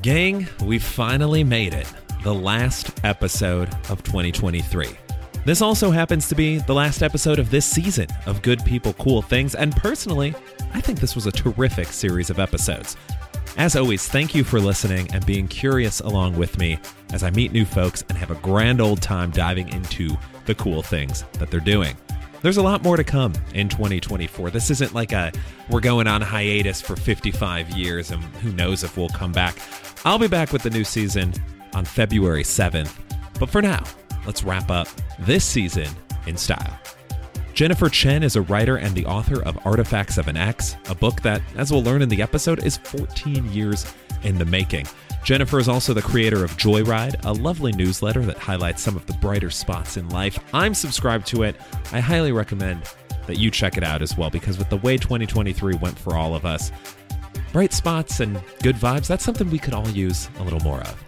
Gang, we finally made it. The last episode of 2023. This also happens to be the last episode of this season of Good People, Cool Things, and personally, I think this was a terrific series of episodes. As always, thank you for listening and being curious along with me as I meet new folks and have a grand old time diving into the cool things that they're doing. There's a lot more to come in 2024. This isn't like a we're going on hiatus for 55 years and who knows if we'll come back. I'll be back with the new season on February 7th. But for now, let's wrap up this season in style. Jennifer Chen is a writer and the author of Artifacts of an Ex, a book that, as we'll learn in the episode, is 14 years in the making. Jennifer is also the creator of Joyride, a lovely newsletter that highlights some of the brighter spots in life. I'm subscribed to it. I highly recommend that you check it out as well because with the way 2023 went for all of us, bright spots and good vibes, that's something we could all use a little more of.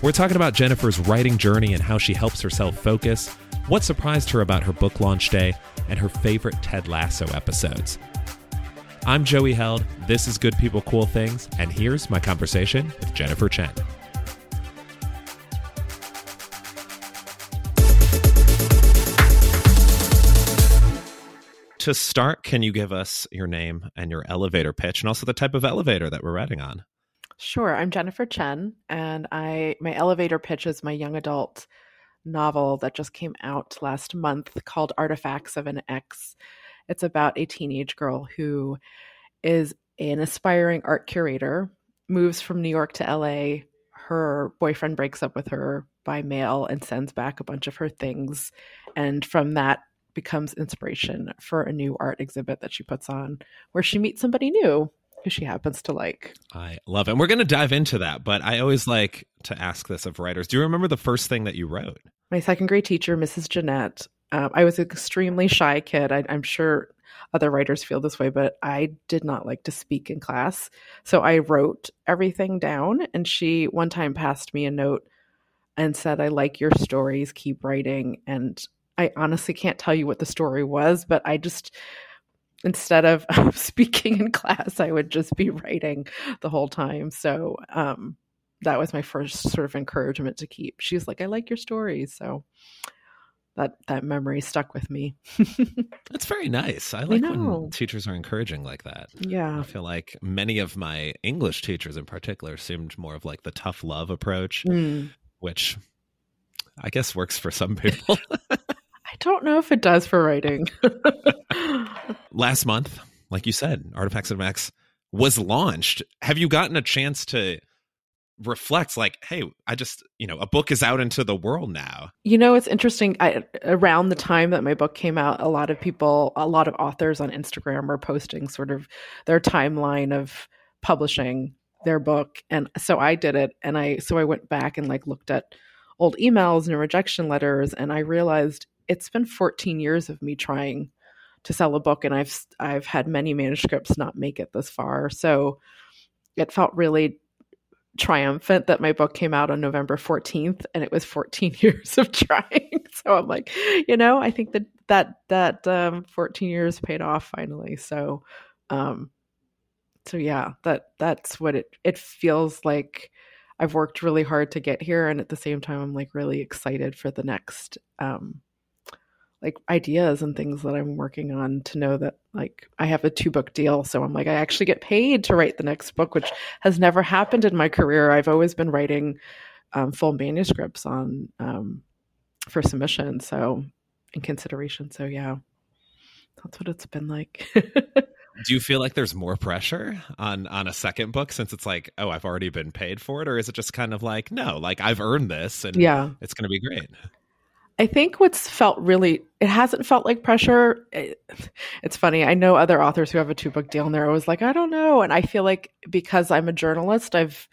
We're talking about Jennifer's writing journey and how she helps herself focus, what surprised her about her book launch day, and her favorite Ted Lasso episodes. I'm Joey Held. This is Good People, Cool Things, and here's my conversation with Jennifer Chen. To start, can you give us your name and your elevator pitch, and also the type of elevator that we're riding on? Sure. I'm Jennifer Chen, and I my elevator pitch is my young adult novel that just came out last month called Artifacts of an Ex it's about a teenage girl who is an aspiring art curator, moves from New York to LA. Her boyfriend breaks up with her by mail and sends back a bunch of her things. And from that becomes inspiration for a new art exhibit that she puts on where she meets somebody new who she happens to like. I love it. And we're going to dive into that, but I always like to ask this of writers. Do you remember the first thing that you wrote? My second grade teacher, Mrs. Jeanette, um, I was an extremely shy kid. I, I'm sure other writers feel this way, but I did not like to speak in class. So I wrote everything down, and she one time passed me a note and said, I like your stories, keep writing. And I honestly can't tell you what the story was, but I just, instead of speaking in class, I would just be writing the whole time. So um, that was my first sort of encouragement to keep. She was like, I like your stories. So that that memory stuck with me. That's very nice. I like I when teachers are encouraging like that. Yeah. I feel like many of my English teachers in particular seemed more of like the tough love approach, mm. which I guess works for some people. I don't know if it does for writing. Last month, like you said, Artifacts of an Ex was launched. Have you gotten a chance to reflects like hey i just you know a book is out into the world now. You know it's interesting I, around the time that my book came out a lot of people a lot of authors on instagram were posting sort of their timeline of publishing their book and so i did it and i so i went back and like looked at old emails and rejection letters and i realized it's been 14 years of me trying to sell a book and i've i've had many manuscripts not make it this far so it felt really triumphant that my book came out on November 14th and it was 14 years of trying. so I'm like, you know, I think that that that um 14 years paid off finally. So um so yeah, that that's what it it feels like I've worked really hard to get here and at the same time I'm like really excited for the next um like ideas and things that I'm working on to know that like I have a two book deal. So I'm like, I actually get paid to write the next book, which has never happened in my career. I've always been writing um, full manuscripts on um, for submission. So in consideration. So yeah, that's what it's been like. Do you feel like there's more pressure on on a second book since it's like, oh, I've already been paid for it, or is it just kind of like, no, like I've earned this and yeah, it's going to be great. I think what's felt really, it hasn't felt like pressure. It, it's funny. I know other authors who have a two book deal and they're always like, I don't know. And I feel like because I'm a journalist, I've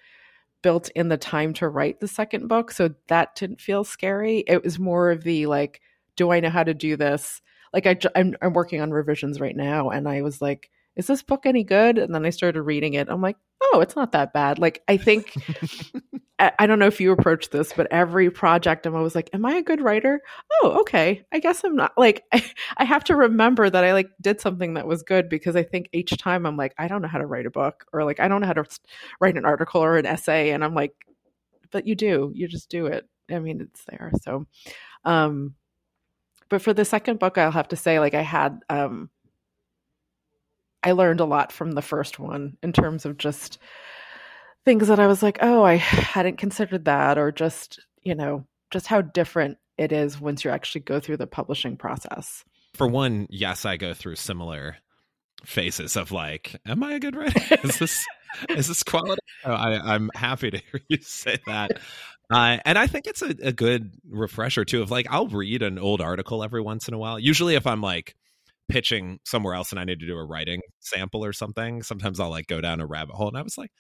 built in the time to write the second book. So that didn't feel scary. It was more of the like, do I know how to do this? Like I, I'm, I'm working on revisions right now. And I was like, is this book any good? And then I started reading it. I'm like, oh, it's not that bad. Like, I think, I, I, don't know if you approach this, but every project I'm always like, am I a good writer? Oh, okay. I guess I'm not. Like, I, I have to remember that I like did something that was good because I think each time I'm like, I don't know how to write a book or like, I don't know how to write an article or an essay. And I'm like, but you do, you just do it. I mean, it's there. So, um, but for the second book, I'll have to say, like, I had, um, I learned a lot from the first one in terms of just things that I was like, oh, I hadn't considered that, or just, you know, just how different it is once you actually go through the publishing process. For one, yes, I go through similar phases of like, am I a good writer? Is this is this quality? Oh, I, I'm happy to hear you say that. Uh, and I think it's a, a good refresher too of like I'll read an old article every once in a while. Usually if I'm like pitching somewhere else and I need to do a writing sample or something, sometimes I'll like go down a rabbit hole and I was like,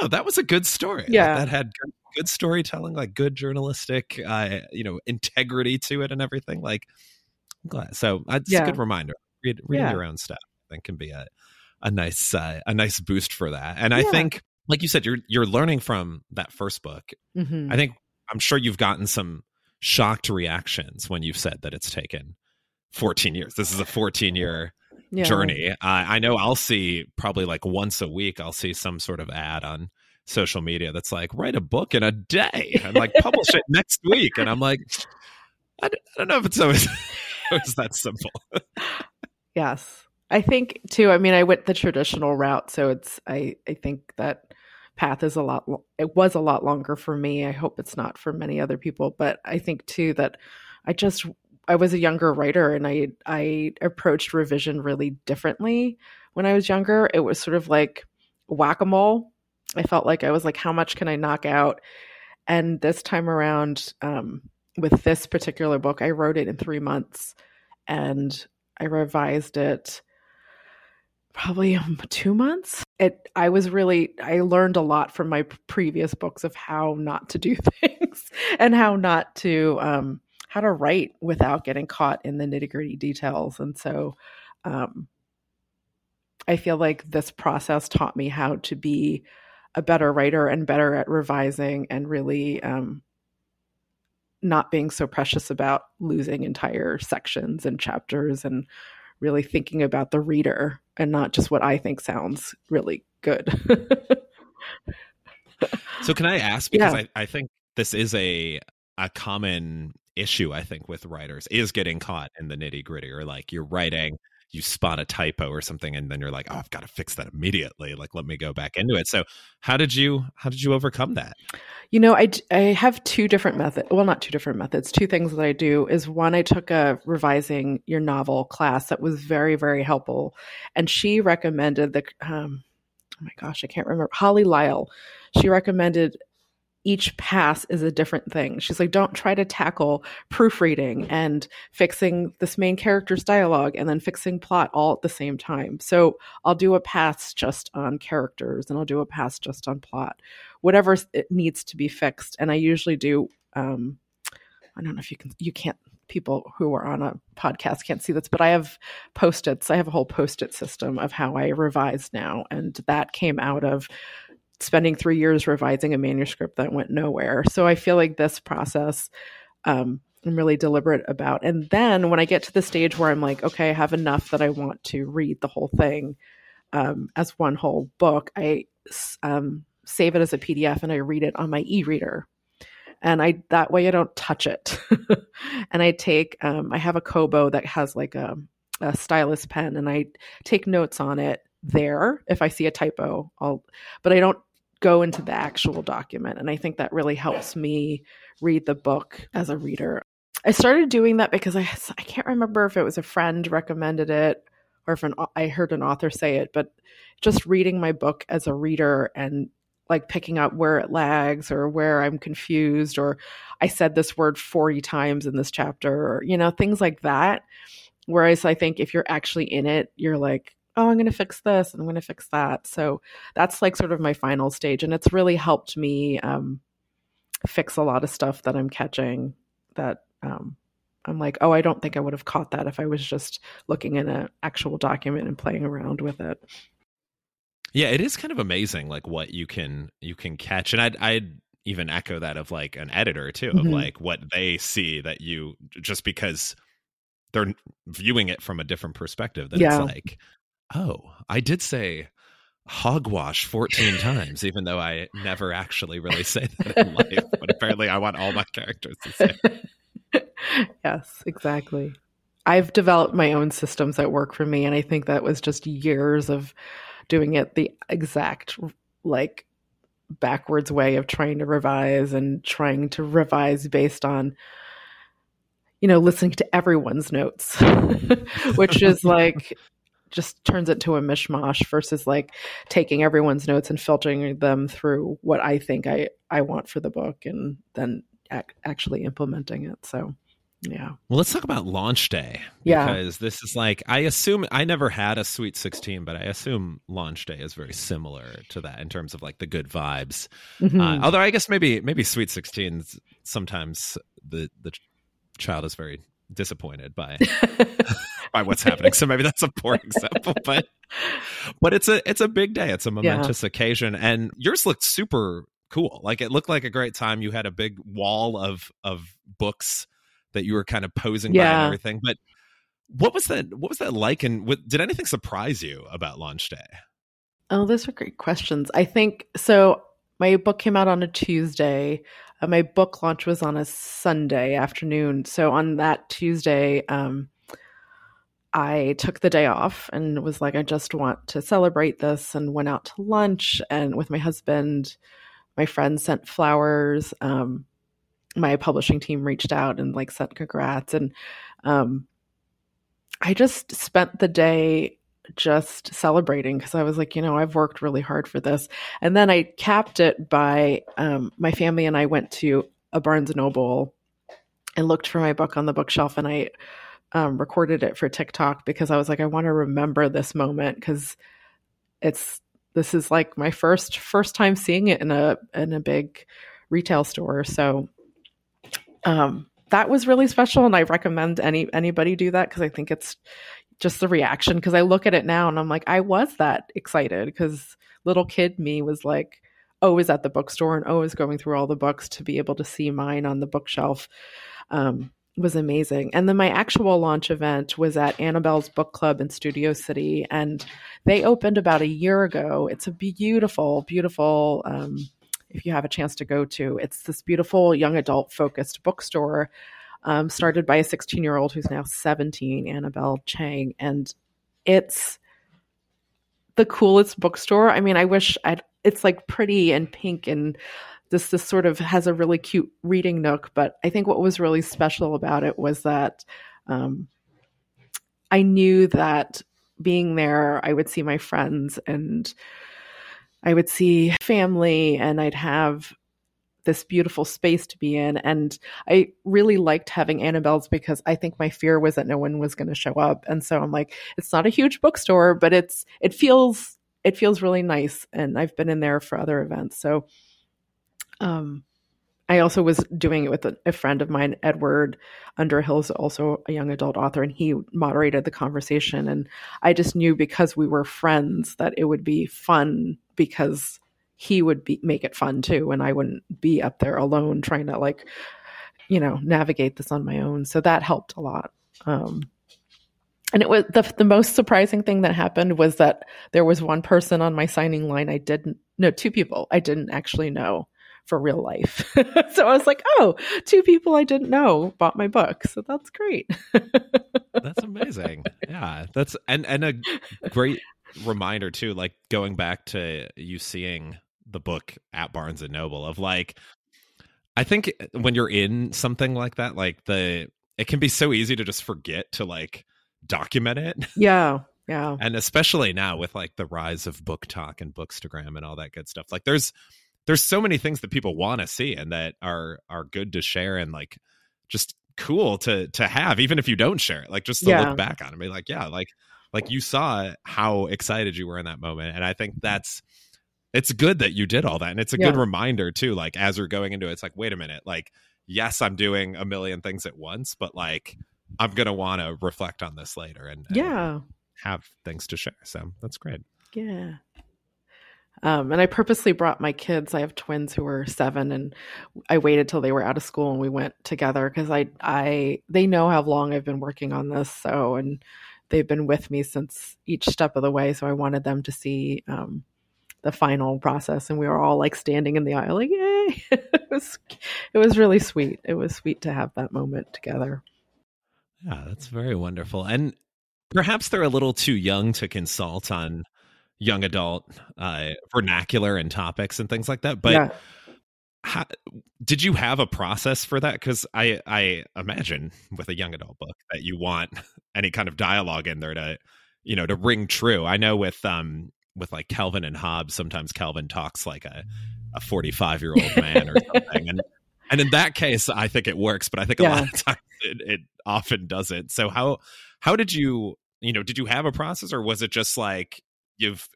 no, that was a good story. Yeah. Like, that had good, good, storytelling, like good journalistic, uh, you know, integrity to it and everything. Like, I'm glad. So uh, it's yeah. a good reminder. Read, reading yeah. your own stuff, I think, can be a, a nice, uh, a nice boost for that. And yeah. I think, like you said, you're, you're learning from that first book. Mm-hmm. I think, I'm sure you've gotten some shocked reactions when you've said that it's taken 14 years. This is a 14 year yeah. journey. Uh, I know I'll see probably like once a week, I'll see some sort of ad on social media that's like, write a book in a day and like publish it next week. And I'm like, I don't, I don't know if it's always, always that simple. yes. I think too, I mean, I went the traditional route. So it's, I, I think that path is a lot, it was a lot longer for me. I hope it's not for many other people, but I think too that I just I was a younger writer and I I approached revision really differently when I was younger. It was sort of like whack-a-mole. I felt like I was like, how much can I knock out? And this time around, um, with this particular book, I wrote it in three months and I revised it probably um, two months. It I was really I learned a lot from my previous books of how not to do things and how not to um, how to write without getting caught in the nitty gritty details. And so um, I feel like this process taught me how to be a better writer and better at revising and really um, not being so precious about losing entire sections and chapters and really thinking about the reader and not just what I think sounds really good. so can I ask because yeah. I, I think this is a a common issue I think with writers is getting caught in the nitty gritty or like you're writing you spot a typo or something and then you're like oh I've got to fix that immediately like let me go back into it. So how did you how did you overcome that? You know I I have two different methods well not two different methods two things that I do is one I took a revising your novel class that was very very helpful and she recommended the um oh my gosh I can't remember Holly Lisle. She recommended each pass is a different thing. She's like, don't try to tackle proofreading and fixing this main character's dialogue and then fixing plot all at the same time. So I'll do a pass just on characters and I'll do a pass just on plot, whatever it needs to be fixed. And I usually do, um, I don't know if you can, you can't, people who are on a podcast can't see this, but I have post its. I have a whole post it system of how I revise now. And that came out of spending three years revising a manuscript that went nowhere. So I feel like this process um, I'm really deliberate about. And then when I get to the stage where I'm like, okay, I have enough that I want to read the whole thing um, as one whole book, I um, save it as a PDF and I read it on my e-reader. And I that way I don't touch it. and I take um, I have a Kobo that has like a, a stylus pen, and I take notes on it there if I see a typo. I'll, but I don't go into the actual document. And I think that really helps me read the book as a reader. I started doing that because I, I can't remember if it was a friend recommended it or if an, I heard an author say it, but just reading my book as a reader and like picking up where it lags or where I'm confused or I said this word 40 times in this chapter or, you know, things like that. Whereas I think if you're actually in it, you're like, oh, I'm going to fix this and I'm going to fix that. So that's like sort of my final stage. And it's really helped me um, fix a lot of stuff that I'm catching that um, I'm like, oh, I don't think I would have caught that if I was just looking in an actual document and playing around with it. Yeah, it is kind of amazing, like what you can you can catch, and I'd I'd even echo that of like an editor too, of Mhm. like what they see that you just because they're viewing it from a different perspective. That Yeah. it's like, oh, I did say hogwash 14 times, even though I never actually really say that in life. But apparently, I want all my characters to say. yes, exactly. I've developed my own systems that work for me, and I think that was just years of doing it the exact like backwards way of trying to revise and trying to revise based on you know listening to everyone's notes which is like just turns it to a mishmash versus like taking everyone's notes and filtering them through what I think I I want for the book and then ac- actually implementing it so yeah Well, let's talk about launch day. Yeah. Because this is like, I assume, I never had a Sweet 16, but I assume launch day is very similar to that in terms of like the good vibes. Mhm. Uh, although I guess maybe, maybe Sweet 16s, sometimes the, the child is very disappointed by, by what's happening. So maybe that's a poor example, but, but it's a, it's a big day. It's a momentous occasion. And yours looked super cool. Like it looked like a great time. You had a big wall of, of books that you were kind of posing by and everything. But what was that? What was that like? And what, did anything surprise you about launch day? Oh, those are great questions. I think so. My book came out on a Tuesday. Uh, my book launch was on a Sunday afternoon. So on that Tuesday, um, I took the day off and was like, I just want to celebrate this, and went out to lunch and with my husband. My friends sent flowers. Um, my publishing team reached out and like sent congrats, and um, I just spent the day just celebrating because I was like, you know, I've worked really hard for this. And then I capped it by um, my family and I went to a Barnes and Noble and looked for my book on the bookshelf and I um, recorded it for TikTok because I was like, I want to remember this moment because it's this is like my first first time seeing it in a in a big retail store. So um, that was really special, and I recommend any anybody do that because I think it's just the reaction. Because I look at it now and I'm like, I was that excited because little kid me was like, oh, is at the bookstore and is going through all the books to be able to see mine on the bookshelf. Um, was amazing. And then my actual launch event was at Annabelle's Book Club in Studio City, and they opened about a year ago. It's a beautiful, beautiful. Um, if you have a chance to go to, it's this beautiful young adult focused bookstore um, started by a 16 year old who's now 17, Annabelle Chang, and it's the coolest bookstore. I mean, I wish I'd. It's like pretty and pink and this this sort of has a really cute reading nook but i think what was really special about it was that um, i knew that being there i would see my friends and i would see family and i'd have this beautiful space to be in. And i really liked having annabelle's because i think my fear was that no one was going to show up. And so i'm like it's not a huge bookstore but it's it feels it feels really nice. And i've been in there for other events. So um, I also was doing it with a, a friend of mine, Edward Underhill, is also a young adult author, and he moderated the conversation. And I just knew because we were friends that it would be fun because he would be make it fun too, and I wouldn't be up there alone trying to like, you know, navigate this on my own. So that helped a lot. Um, and it was the the most surprising thing that happened was that there was one person on my signing line I didn't no two people I didn't actually know for real life. so I was like, oh, two people I didn't know bought my book. So that's great. That's amazing. yeah. That's and and a great reminder too, like going back to you seeing the book at Barnes and Noble of like I think when you're in something like that, like the it can be so easy to just forget to like document it. yeah. Yeah. And especially now with like the rise of BookTok and bookstagram and all that good stuff. Like there's there's so many things that people want to see and that are are good to share and like just cool to to have even if you don't share it like just to Yeah. look back on it and be like yeah like like you saw how excited you were in that moment and i think mm. that's it's good that you did all that and it's a good reminder too like as you're going into it it's like wait a minute like yes, I'm doing a million things at once, but like I'm gonna want to reflect on this later and, and yeah, have things to share. So that's great. Yeah. Um, and I purposely brought my kids. I have twins who are seven, and I waited till they were out of school and we went together because I, I, they know how long I've been working on this. So, and they've been with me since each step of the way. So I wanted them to see um, the final process, and we were all like standing in the aisle, like yay! it was, it was really sweet. It was sweet to have that moment together. Yeah, that's very wonderful. And perhaps they're a little too young to consult on young adult uh, vernacular and topics and things like that. But yeah. how, did you have a process for that? Because I I imagine with a young adult book that you want any kind of dialogue in there to you know to ring true. I know with um with like Calvin and Hobbes, sometimes Calvin talks like a a 45 year old man or something and and in that case i think it works but i think a yeah. lot of times it, it, often doesn't so how how did you you know did you have a process or was it just like you've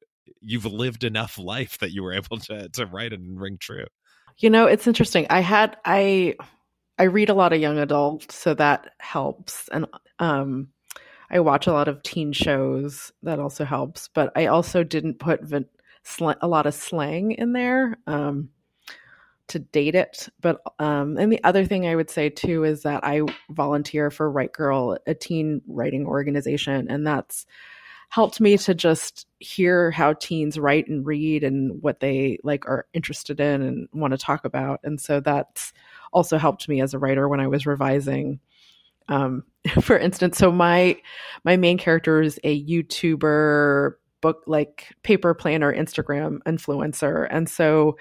you've lived enough life that you were able to to write and ring true. You know, it's interesting. I had I I read a lot of young adult, so that helps, and um, I watch a lot of teen shows. That also helps, but I also didn't put vin- sl- a lot of slang in there. Um, to date it. But um, and the other thing I would say too is that I volunteer for WriteGirl, a teen writing organization, and that's helped me to just hear how teens write and read and what they like are interested in and want to talk about and so that's also helped me as a writer when i was revising um, for instance so my my main character is a youtuber book like paper planner instagram influencer and so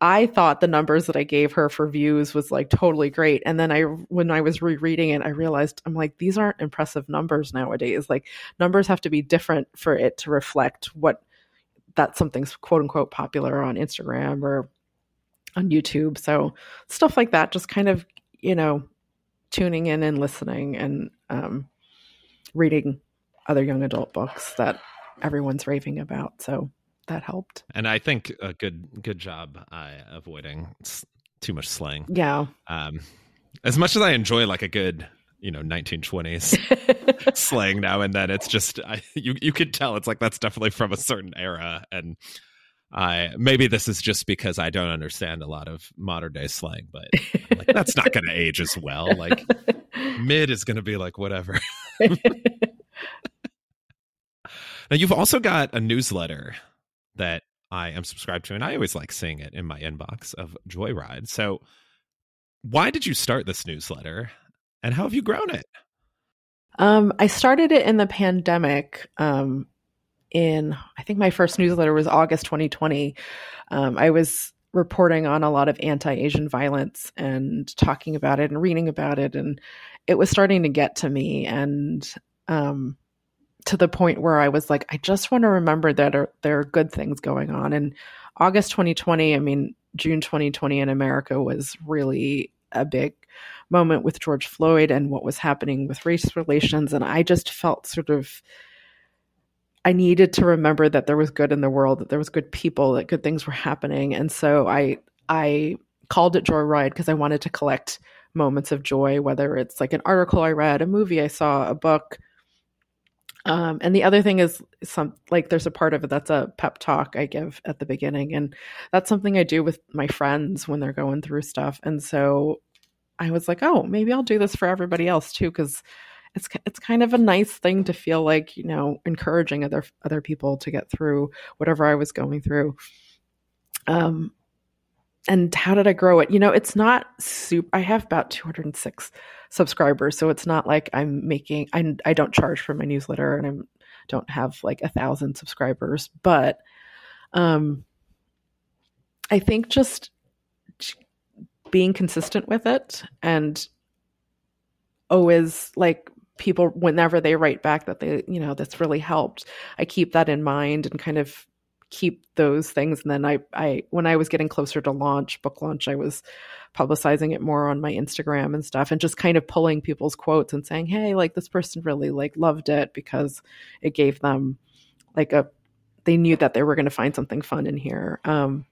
I thought the numbers that I gave her for views was like totally great. And then I, when I was rereading it, I realized I'm like, these aren't impressive numbers nowadays. Like numbers have to be different for it to reflect what that something's quote unquote popular on Instagram or on YouTube. So stuff like that, just kind of, you know, tuning in and listening and um, reading other young adult books that everyone's raving about. So that helped. And I think a good good job uh, avoiding too much slang. Yeah. Um, as much as I enjoy like a good you know 1920s slang now and then, it's just I, you you could tell it's like that's definitely from a certain era and. I maybe this is just because I don't understand a lot of modern day slang, but like, that's not going to age as well. Like mid is going to be like whatever. now you've also got a newsletter that I am subscribed to, and I always like seeing it in my inbox of Joyride. So, why did you start this newsletter, and how have you grown it? Um, I started it in the pandemic. Um, in I think my first newsletter was August 2020. Um, I was reporting on a lot of anti-Asian violence and talking about it and reading about it, and it was starting to get to me. And um, to the point where I was like, I just want to remember that are, there are good things going on. And August 2020, I mean, June 2020 in America was really a big moment with George Floyd and what was happening with race relations. And I just felt sort of, I needed to remember that there was good in the world, that there was good people, that good things were happening. And so I, I called it Joyride because I wanted to collect moments of joy, whether it's like an article I read, a movie I saw, a book, um, and the other thing is some like there's a part of it that's a pep talk I give at the beginning, and that's something I do with my friends when they're going through stuff. And so I was like, oh, maybe I'll do this for everybody else too, because it's it's kind of a nice thing to feel like you know encouraging other other people to get through whatever I was going through. Um, and how did I grow it? You know, it's not super. I have about 206 subscribers, so it's not like I'm making. I I don't charge for my newsletter, and I don't have like a thousand subscribers, but um, I think just being consistent with it and always like people whenever they write back that they you know that's really helped i keep that in mind and kind of keep those things. And then I I when I was getting closer to launch book launch I was publicizing it more on my Instagram and stuff and just kind of pulling people's quotes and saying hey like this person really like loved it because it gave them like a they knew that they were going to find something fun in here. Um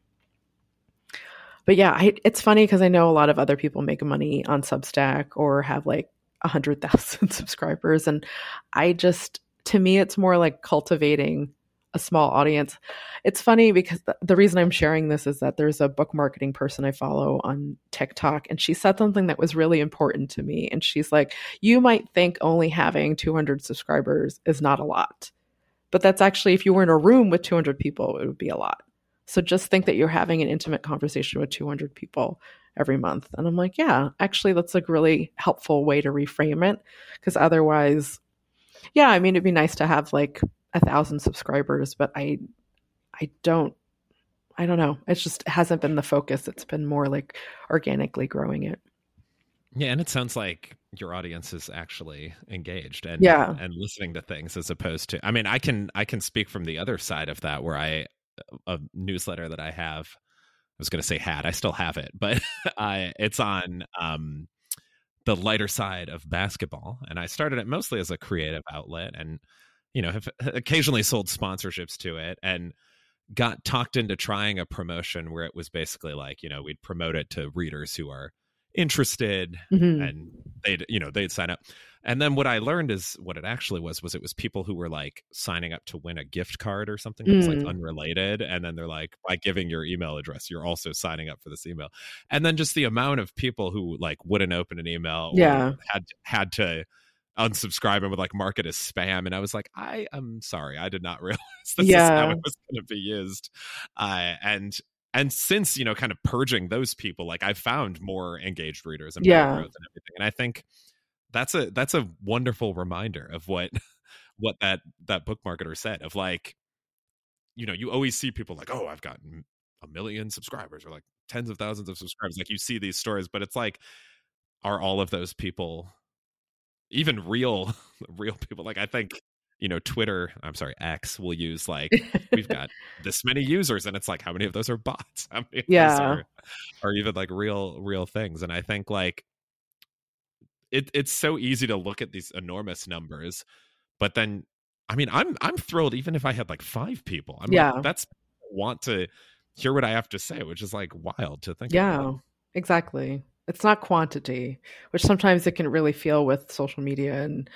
but yeah, I, it's funny because I know a lot of other people make money on Substack or have like a hundred thousand subscribers, and I just to me it's more like cultivating a small audience. It's funny because the reason I'm sharing this is that there's a book marketing person I follow on TikTok, and she said something that was really important to me. And she's like, You might think only having 200 subscribers is not a lot, but that's actually, if you were in a room with 200 people, it would be a lot. So just think that you're having an intimate conversation with 200 people every month. And I'm like, yeah, actually, that's a really helpful way to reframe it. Because otherwise, yeah, I mean, it'd be nice to have like a thousand subscribers, but I, I don't, I don't know. It's just it hasn't been the focus. It's been more like organically growing it. Yeah, and it sounds like your audience is actually engaged and yeah. and listening to things as opposed to I mean, I can I can speak from the other side of that where I a newsletter that I have was going to say had, I still have it, but I it's on um the lighter side of basketball and I started it mostly as a creative outlet and you know, have occasionally sold sponsorships to it and got talked into trying a promotion where it was basically like, you know, we'd promote it to readers who are interested mm-hmm. and they'd, you know, they'd sign up. And then what I learned is what it actually was was it was people who were like signing up to win a gift card or something that was like mm. unrelated. And then they're like, by giving your email address, you're also signing up for this email. And then just the amount of people who like wouldn't open an email yeah. had had to unsubscribe and would like mark it as spam. And I was like, I am sorry, I did not realize this yeah. is how it was going to be used. Uh, and and since you know, kind of purging those people, like I've found more engaged readers and yeah. and everything. And I think that's a that's a wonderful reminder of what what that that book marketer said of like, you know, you always see people like, oh, I've gotten a million subscribers or like tens of thousands of subscribers. Like you see these stories, but it's like, are all of those people even real real people like i think you know twitter i'm sorry x will use like we've got this many users and it's like how many of those are bots? How many yeah. are, are, even like real real things? And i think like it, it's so easy to look at these enormous numbers but then i mean i'm i'm thrilled even if i had like five people. I'm yeah. that's want to hear what i have to say which is like wild to think yeah about. exactly. It's not quantity, which sometimes it can really feel with social media and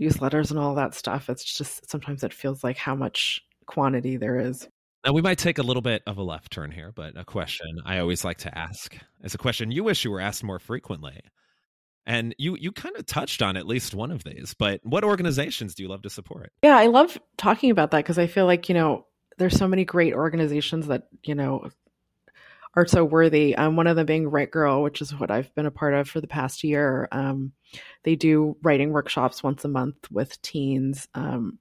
newsletters and all that stuff. It's just sometimes it feels like how much quantity there is. Now, we might take a little bit of a left turn here, but a question I always like to ask is a question you wish you were asked more frequently. And you you kind of touched on at least one of these, but what organizations do you love to support? Yeah, I love talking about that because I feel like, you know, there's so many great organizations that, you know, are so worthy. Um, one of them being WriteGirl, which is what I've been a part of for the past year. Um, they do writing workshops once a month with teens. Um,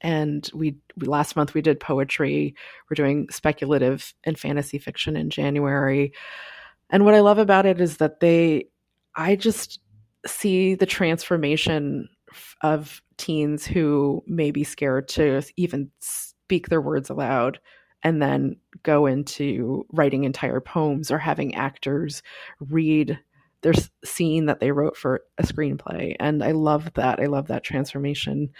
and we, we, last month we did poetry. We're doing speculative and fantasy fiction in January. And what I love about it is that they, I just see the transformation of teens who may be scared to even speak their words aloud and then go into writing entire poems or having actors read their scene that they wrote for a screenplay. And I love that. I love that transformation.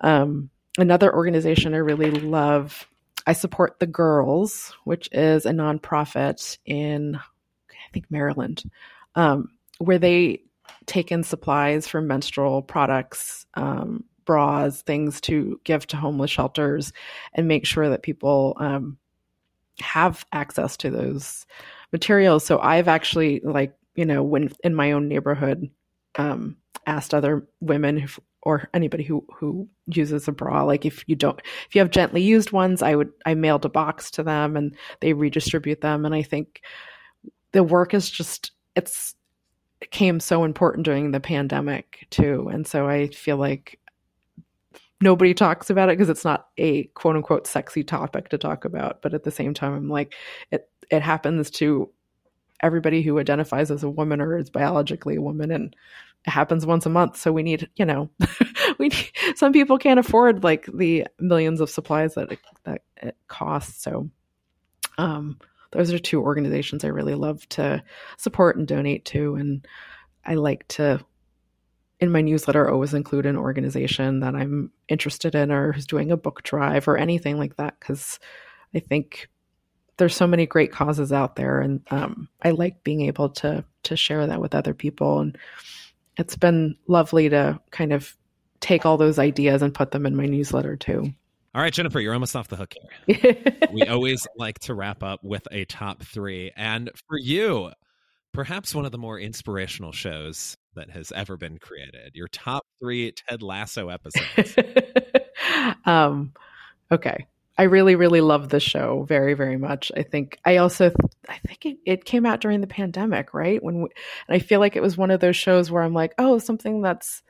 Um, another organization I really love, I support The Girls, which is a nonprofit in, I think, Maryland, um, where they take in supplies for menstrual products, um, bras, things to give to homeless shelters, and make sure that people um, have access to those materials. So I've actually, like, you know, when in my own neighborhood, um, asked other women who, or anybody who who uses a bra, like if you don't, if you have gently used ones, I would I mailed a box to them and they redistribute them. And I think the work is just it's it came so important during the pandemic too. And so I feel like nobody talks about it because it's not a quote unquote sexy topic to talk about. But at the same time, I'm like, it it happens to everybody who identifies as a woman or is biologically a woman and it happens once a month so we need you know we need, some people can't afford like the millions of supplies that it, that it costs so um those are two organizations i really love to support and donate to and i like to in my newsletter always include an organization that I'm interested in or who's doing a book drive or anything like that because I think there's so many great causes out there, and um, I like being able to to share that with other people. And it's been lovely to kind of take all those ideas and put them in my newsletter too. All right, Jennifer, you're almost off the hook here. we always like to wrap up with a top three. And for you, perhaps one of the more inspirational shows that has ever been created. Your top three Ted Lasso episodes. um, okay. I really, really love the show very, very much. I think I also, I think it, it came out during the pandemic, right? When, we, and I feel like it was one of those shows where I'm like, oh, something that's,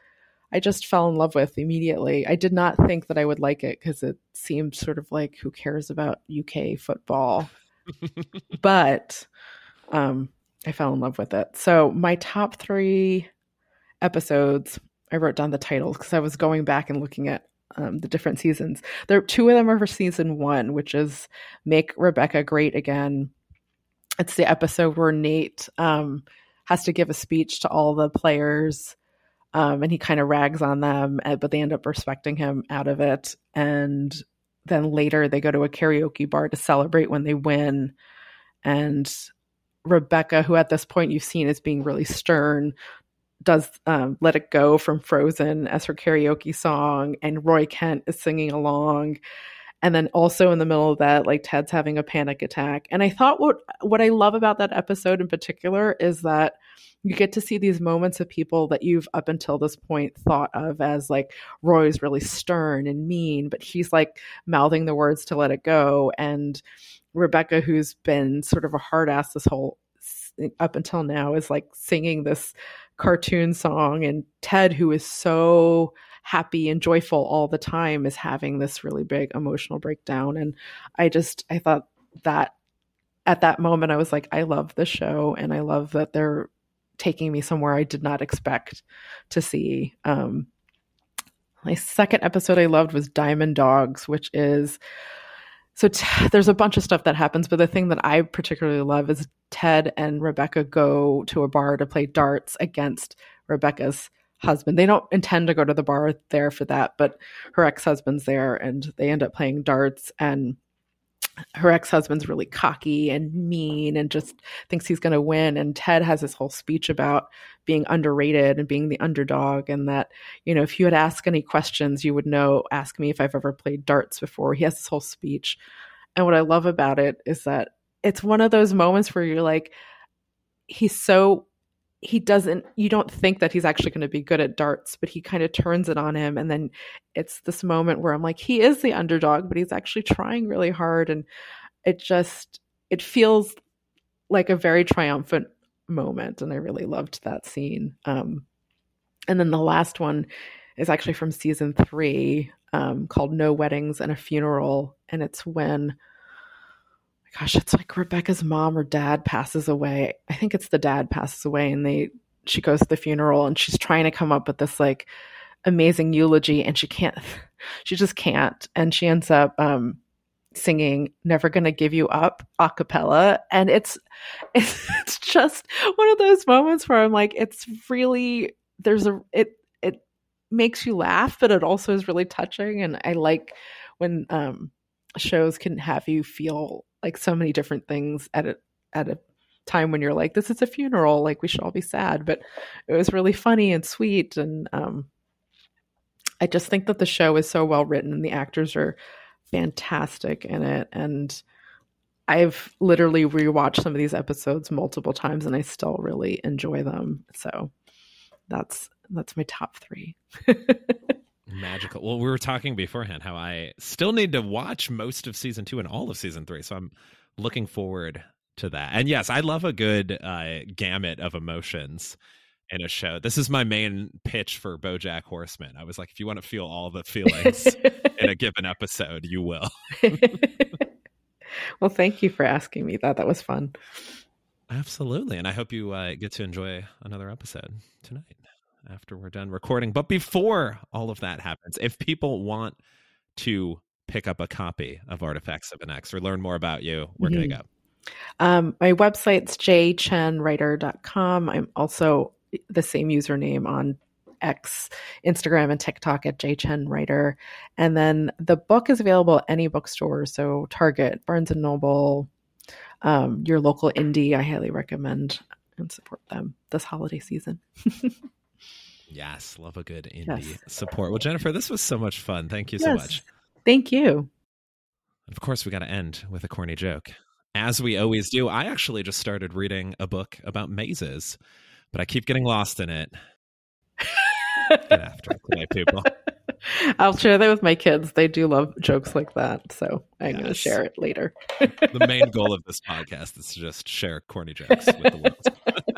I just fell in love with immediately. I did not think that I would like it because it seemed sort of like, who cares about UK football? but um, I fell in love with it. So my top three episodes, I wrote down the titles because I was going back and looking at um, the different seasons. There, two of them are for season one, which is "Make Rebecca Great Again." It's the episode where Nate um, has to give a speech to all the players, um, and he kind of rags on them, eh, but they end up respecting him out of it. And then later, they go to a karaoke bar to celebrate when they win, and Rebecca, who at this point you've seen as being really stern, does um, Let It Go from Frozen as her karaoke song, and Roy Kent is singing along. And then also in the middle of that, like Ted's having a panic attack. And I thought what what I love about that episode in particular is that you get to see these moments of people that you've up until this point thought of as like Roy's really stern and mean, but he's like mouthing the words to let it go. And Rebecca, who's been sort of a hard ass this whole up until now, is like singing this cartoon song and Ted who is so happy and joyful all the time is having this really big emotional breakdown. And I just I thought that at that moment I was like I love the show and I love that they're taking me somewhere I did not expect to see. Um my second episode I loved was Diamond Dogs which is so t- there's a bunch of stuff that happens, but the thing that I particularly love is Ted and Rebecca go to a bar to play darts against Rebecca's husband. They don't intend to go to the bar there for that, but her ex husband's there and they end up playing darts. And her ex-husband's really cocky and mean and just thinks he's going to win and ted has this whole speech about being underrated and being the underdog and that you know if you had asked any questions you would know ask me if i've ever played darts before. He has this whole speech. And what i love about it is that it's one of those moments where you're like he's so he doesn't you don't think that he's actually going to be good at darts but he kind of turns it on him and then it's this moment where i'm like he is the underdog but he's actually trying really hard and it just it feels like a very triumphant moment and i really loved that scene. Um and then the last one is actually from season three um, called no weddings and a funeral and it's when gosh, it's like Rebecca's mom or dad passes away. I think it's the dad passes away and they she goes to the funeral and she's trying to come up with this like amazing eulogy and she can't she just can't. And she ends up um singing never gonna give you up a cappella. And it's it's just one of those moments where i'm like it's really there's a it it makes you laugh but it also is really touching. And i like when um shows can have you feel like so many different things at a at a time when you're like this is a funeral like we should all be sad. But it was really funny and sweet and um i just think that the show is so well written and the actors are fantastic in it. And i've literally rewatched some of these episodes multiple times and i still really enjoy them. So that's that's my top three magical. Well, we were talking beforehand how I still need to watch most of season two and all of season three. So I'm looking forward to that. And yes, I love a good uh, gamut of emotions in a show. This is my main pitch for BoJack Horseman. I was like, if you want to feel all the feelings in a given episode, you will. well, thank you for asking me that. That was fun. Absolutely, and I hope you uh, get to enjoy another episode tonight after we're done recording. But before all of that happens, if people want to pick up a copy of Artifacts of an Ex or learn more about you, where mm-hmm. can they mm-hmm. go? Um, my website's jchenwriter.com. I'm also the same username on X, Instagram, and TikTok at jchenwriter. And then the book is available at any bookstore, so Target, Barnes and Noble, um, your local indie, I highly recommend and support them this holiday season. yes, love a good indie yes. support. Well, Jennifer, this was so much fun. Thank you so much. Thank you. Of course, we got to end with a corny joke. As we always do, I actually just started reading a book about mazes, but I keep getting lost in it. Get after it today, people. I'll share that with my kids. They do love jokes like that. So I'm yes. going to share it later. the main goal of this podcast is to just share corny jokes with the world.